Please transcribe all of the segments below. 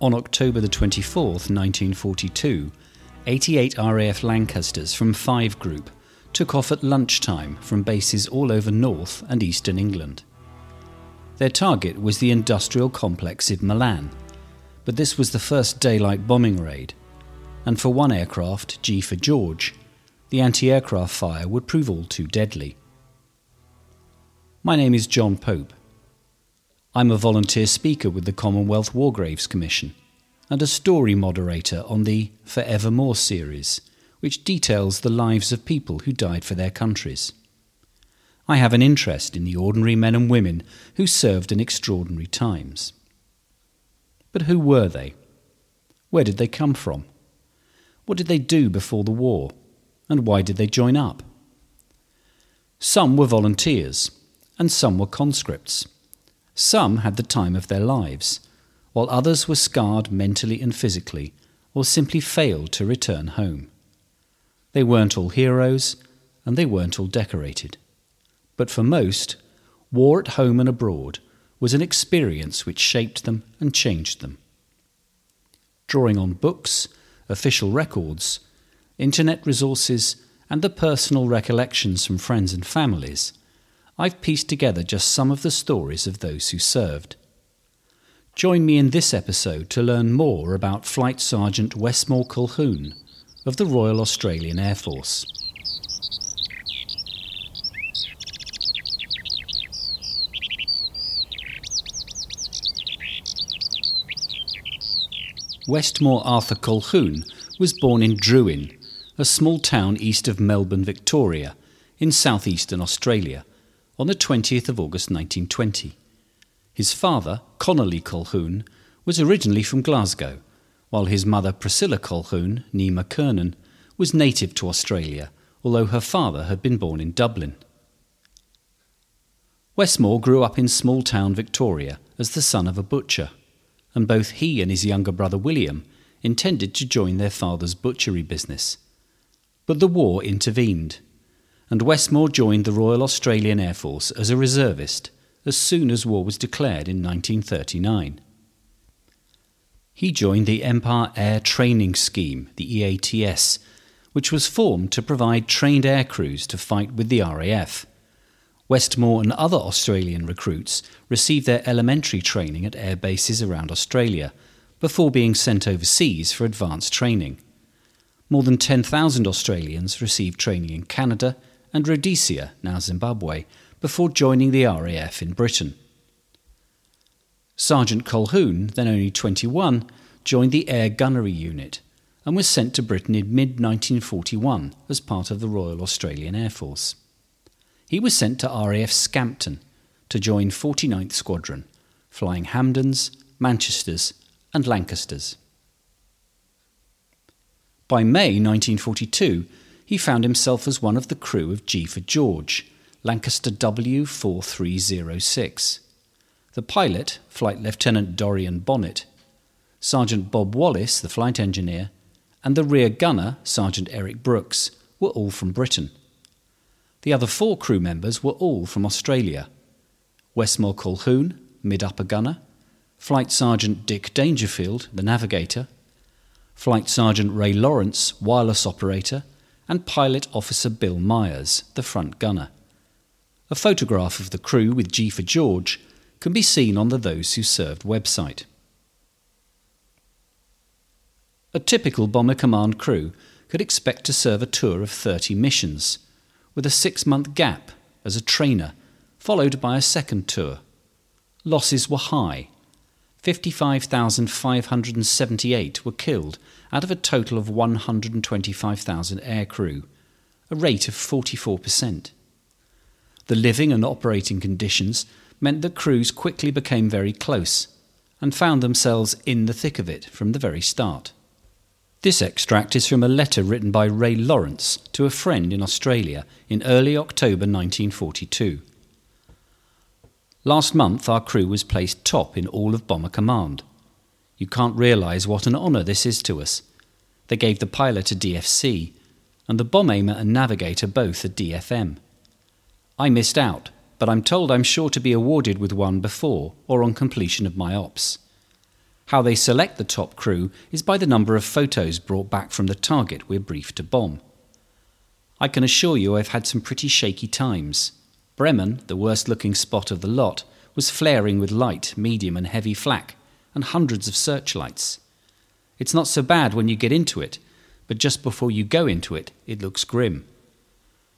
On October the 24th, 1942, 88 RAF Lancasters from 5 Group took off at lunchtime from bases all over North and Eastern England. Their target was the industrial complex of Milan, but this was the first daylight bombing raid, and for one aircraft, G for George, the anti aircraft fire would prove all too deadly. My name is John Pope. I'm a volunteer speaker with the Commonwealth War Graves Commission and a story moderator on the Forevermore series, which details the lives of people who died for their countries. I have an interest in the ordinary men and women who served in extraordinary times. But who were they? Where did they come from? What did they do before the war? And why did they join up? Some were volunteers, and some were conscripts. Some had the time of their lives, while others were scarred mentally and physically, or simply failed to return home. They weren't all heroes, and they weren't all decorated. But for most, war at home and abroad was an experience which shaped them and changed them. Drawing on books, official records, internet resources, and the personal recollections from friends and families, I've pieced together just some of the stories of those who served. Join me in this episode to learn more about Flight Sergeant Westmore Colquhoun of the Royal Australian Air Force. Westmore Arthur Colquhoun was born in Drouin, a small town east of Melbourne, Victoria, in southeastern Australia, on the 20th of August 1920. His father, Connolly Colquhoun, was originally from Glasgow, while his mother, Priscilla Colquhoun, nee Kernan, was native to Australia, although her father had been born in Dublin. Westmore grew up in small town Victoria as the son of a butcher, and both he and his younger brother William intended to join their father's butchery business. But the war intervened and Westmore joined the Royal Australian Air Force as a reservist as soon as war was declared in 1939. He joined the Empire Air Training Scheme, the EATS, which was formed to provide trained air crews to fight with the RAF. Westmore and other Australian recruits received their elementary training at air bases around Australia before being sent overseas for advanced training. More than 10,000 Australians received training in Canada, and Rhodesia, now Zimbabwe, before joining the RAF in Britain. Sergeant Colquhoun, then only 21, joined the Air Gunnery Unit and was sent to Britain in mid 1941 as part of the Royal Australian Air Force. He was sent to RAF Scampton to join 49th Squadron, flying Hampdens, Manchesters, and Lancasters. By May 1942, he found himself as one of the crew of G for George, Lancaster W4306. The pilot, Flight Lieutenant Dorian Bonnet, Sergeant Bob Wallace, the flight engineer, and the rear gunner, Sergeant Eric Brooks, were all from Britain. The other four crew members were all from Australia Westmore Colquhoun, mid upper gunner, Flight Sergeant Dick Dangerfield, the navigator, Flight Sergeant Ray Lawrence, wireless operator, and Pilot Officer Bill Myers, the front gunner. A photograph of the crew with G for George can be seen on the Those Who Served website. A typical Bomber Command crew could expect to serve a tour of 30 missions, with a six month gap as a trainer, followed by a second tour. Losses were high. 55,578 were killed out of a total of 125,000 aircrew, a rate of 44%. The living and operating conditions meant that crews quickly became very close and found themselves in the thick of it from the very start. This extract is from a letter written by Ray Lawrence to a friend in Australia in early October 1942. Last month, our crew was placed top in all of Bomber Command. You can't realise what an honour this is to us. They gave the pilot a DFC, and the bomb aimer and navigator both a DFM. I missed out, but I'm told I'm sure to be awarded with one before or on completion of my ops. How they select the top crew is by the number of photos brought back from the target we're briefed to bomb. I can assure you I've had some pretty shaky times. Bremen, the worst looking spot of the lot, was flaring with light, medium, and heavy flak, and hundreds of searchlights. It's not so bad when you get into it, but just before you go into it, it looks grim.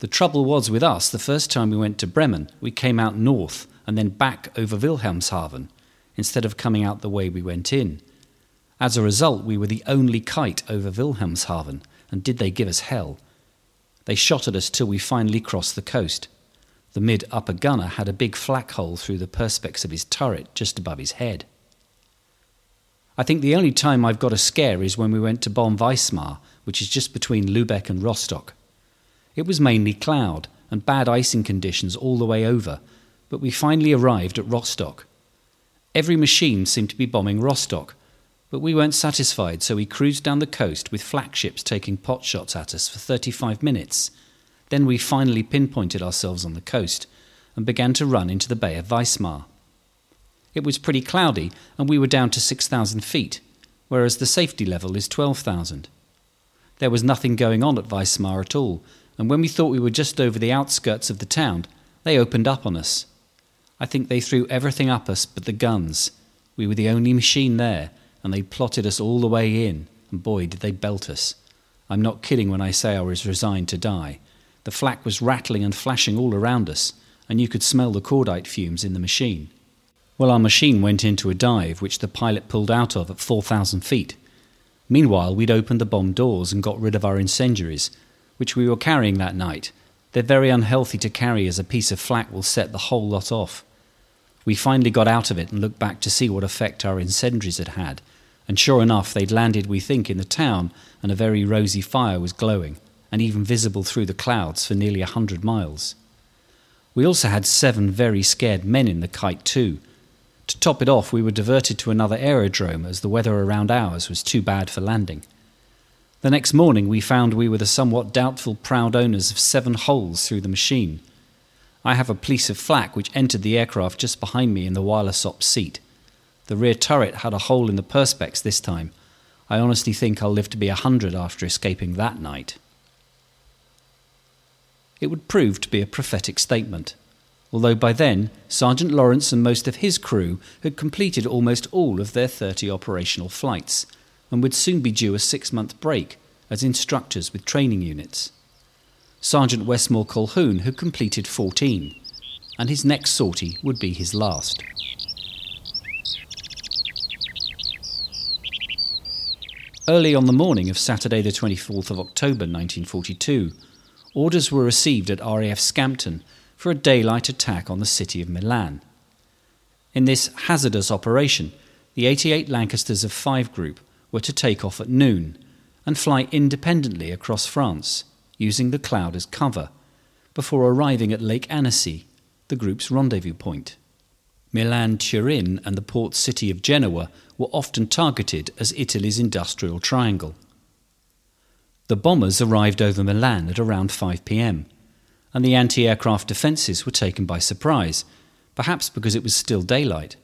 The trouble was with us, the first time we went to Bremen, we came out north and then back over Wilhelmshaven, instead of coming out the way we went in. As a result, we were the only kite over Wilhelmshaven, and did they give us hell? They shot at us till we finally crossed the coast. The mid upper gunner had a big flak hole through the perspex of his turret just above his head. I think the only time I've got a scare is when we went to bomb Wismar, which is just between Lubeck and Rostock. It was mainly cloud and bad icing conditions all the way over, but we finally arrived at Rostock. Every machine seemed to be bombing Rostock, but we weren't satisfied, so we cruised down the coast with flak ships taking pot shots at us for 35 minutes then we finally pinpointed ourselves on the coast and began to run into the Bay of Wismar. It was pretty cloudy and we were down to 6,000 feet, whereas the safety level is 12,000. There was nothing going on at Wismar at all, and when we thought we were just over the outskirts of the town, they opened up on us. I think they threw everything up us but the guns. We were the only machine there, and they plotted us all the way in, and boy, did they belt us. I'm not kidding when I say I was resigned to die. The flak was rattling and flashing all around us, and you could smell the cordite fumes in the machine. Well, our machine went into a dive, which the pilot pulled out of at 4,000 feet. Meanwhile, we'd opened the bomb doors and got rid of our incendiaries, which we were carrying that night. They're very unhealthy to carry as a piece of flak will set the whole lot off. We finally got out of it and looked back to see what effect our incendiaries had had, and sure enough, they'd landed, we think, in the town, and a very rosy fire was glowing and even visible through the clouds for nearly a hundred miles. We also had seven very scared men in the kite, too. To top it off, we were diverted to another aerodrome as the weather around ours was too bad for landing. The next morning, we found we were the somewhat doubtful proud owners of seven holes through the machine. I have a piece of flak which entered the aircraft just behind me in the wireless op seat. The rear turret had a hole in the perspex this time. I honestly think I'll live to be a hundred after escaping that night it would prove to be a prophetic statement, although by then Sergeant Lawrence and most of his crew had completed almost all of their 30 operational flights and would soon be due a six month break as instructors with training units. Sergeant Westmore Colquhoun had completed 14, and his next sortie would be his last. Early on the morning of Saturday, the 24th of October 1942, orders were received at RAF Scampton for a daylight attack on the city of Milan. In this hazardous operation, the 88 Lancasters of 5 Group were to take off at noon and fly independently across France, using the cloud as cover, before arriving at Lake Annecy, the group's rendezvous point. Milan Turin and the port city of Genoa were often targeted as Italy's industrial triangle. The bombers arrived over Milan at around 5 pm, and the anti aircraft defences were taken by surprise, perhaps because it was still daylight.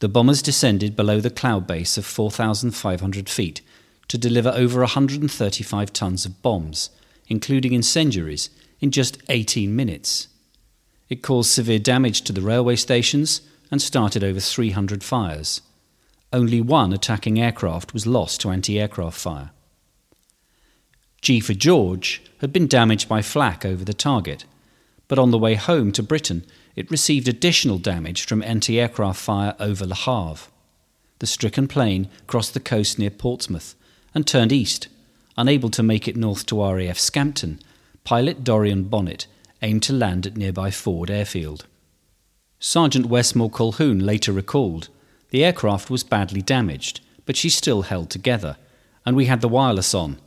The bombers descended below the cloud base of 4,500 feet to deliver over 135 tons of bombs, including incendiaries, in just 18 minutes. It caused severe damage to the railway stations and started over 300 fires. Only one attacking aircraft was lost to anti aircraft fire. G for George had been damaged by flak over the target, but on the way home to Britain it received additional damage from anti aircraft fire over Le Havre. The stricken plane crossed the coast near Portsmouth and turned east. Unable to make it north to RAF Scampton, pilot Dorian Bonnet aimed to land at nearby Ford Airfield. Sergeant Westmore Colquhoun later recalled the aircraft was badly damaged, but she still held together, and we had the wireless on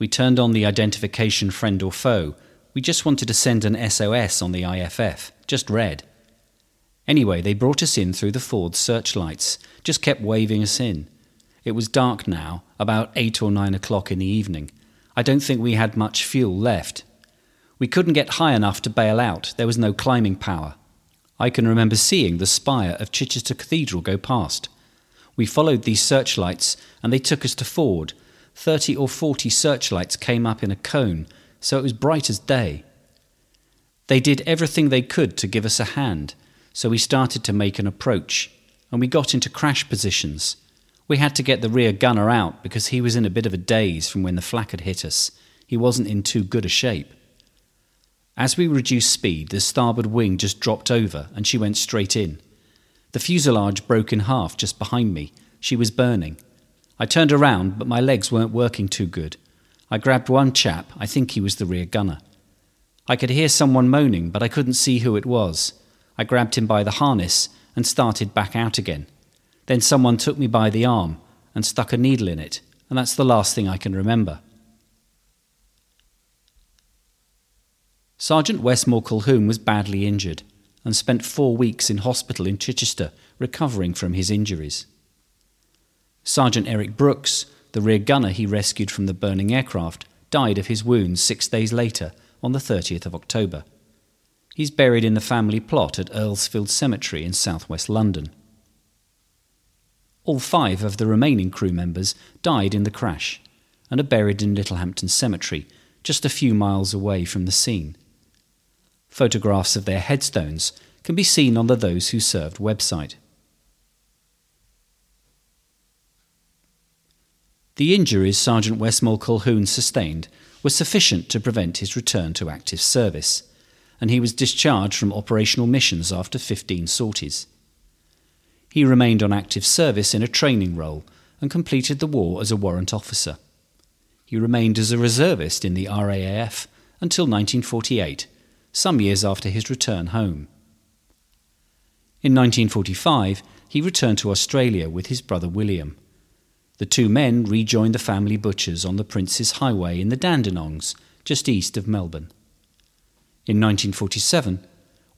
we turned on the identification friend or foe. We just wanted to send an SOS on the IFF, just red. Anyway, they brought us in through the Ford searchlights, just kept waving us in. It was dark now, about eight or nine o'clock in the evening. I don't think we had much fuel left. We couldn't get high enough to bail out, there was no climbing power. I can remember seeing the spire of Chichester Cathedral go past. We followed these searchlights and they took us to Ford. Thirty or forty searchlights came up in a cone, so it was bright as day. They did everything they could to give us a hand, so we started to make an approach, and we got into crash positions. We had to get the rear gunner out because he was in a bit of a daze from when the flak had hit us. He wasn't in too good a shape. As we reduced speed, the starboard wing just dropped over and she went straight in. The fuselage broke in half just behind me. She was burning. I turned around, but my legs weren't working too good. I grabbed one chap, I think he was the rear gunner. I could hear someone moaning, but I couldn't see who it was. I grabbed him by the harness and started back out again. Then someone took me by the arm and stuck a needle in it, and that's the last thing I can remember. Sergeant Westmore Colquhoun was badly injured and spent four weeks in hospital in Chichester recovering from his injuries. Sergeant Eric Brooks, the rear gunner he rescued from the burning aircraft, died of his wounds six days later on the 30th of October. He's buried in the family plot at Earlsfield Cemetery in southwest London. All five of the remaining crew members died in the crash and are buried in Littlehampton Cemetery, just a few miles away from the scene. Photographs of their headstones can be seen on the Those Who Served website. The injuries Sergeant Westmore Colquhoun sustained were sufficient to prevent his return to active service, and he was discharged from operational missions after 15 sorties. He remained on active service in a training role and completed the war as a warrant officer. He remained as a reservist in the RAAF until 1948 some years after his return home. In 1945, he returned to Australia with his brother William. The two men rejoined the family butchers on the Prince's Highway in the Dandenongs, just east of Melbourne. In 1947,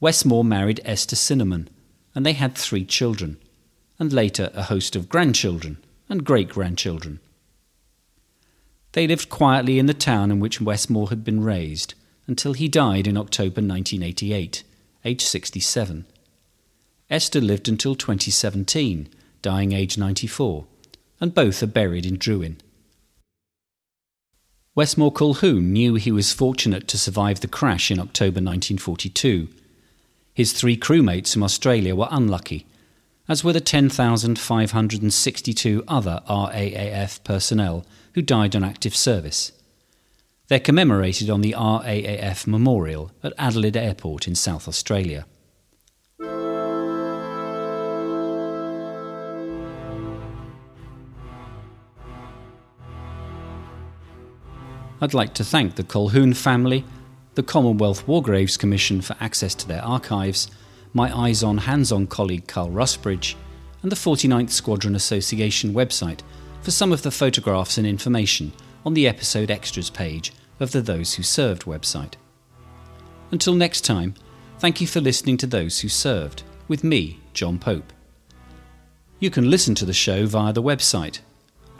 Westmore married Esther Cinnamon, and they had three children, and later a host of grandchildren and great grandchildren. They lived quietly in the town in which Westmore had been raised, until he died in October 1988, aged 67. Esther lived until 2017, dying aged 94, and both are buried in Drouin. Westmore Colquhoun knew he was fortunate to survive the crash in October 1942. His three crewmates from Australia were unlucky, as were the 10,562 other RAAF personnel who died on active service. They're commemorated on the RAAF Memorial at Adelaide Airport in South Australia. I'd like to thank the Colquhoun family, the Commonwealth War Graves Commission for access to their archives, my Eyes on Hands on colleague Carl Rusbridge, and the 49th Squadron Association website for some of the photographs and information on the episode extras page of the Those Who Served website. Until next time, thank you for listening to Those Who Served with me, John Pope. You can listen to the show via the website,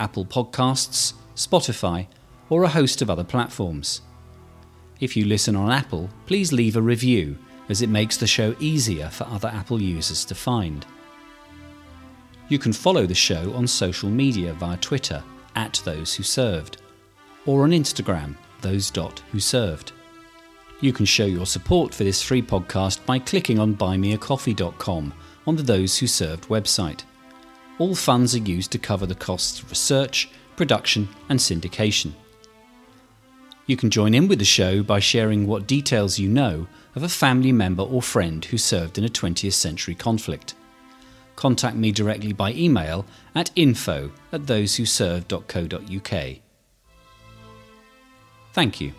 Apple Podcasts, Spotify, or a host of other platforms. If you listen on Apple, please leave a review as it makes the show easier for other Apple users to find. You can follow the show on social media via Twitter at Those Who Served or on Instagram those dot who served. You can show your support for this free podcast by clicking on buymeacoffee.com on the Those Who Served website. All funds are used to cover the costs of research, production, and syndication. You can join in with the show by sharing what details you know of a family member or friend who served in a 20th century conflict. Contact me directly by email at info at thosewhoserved.co.uk. Thank you.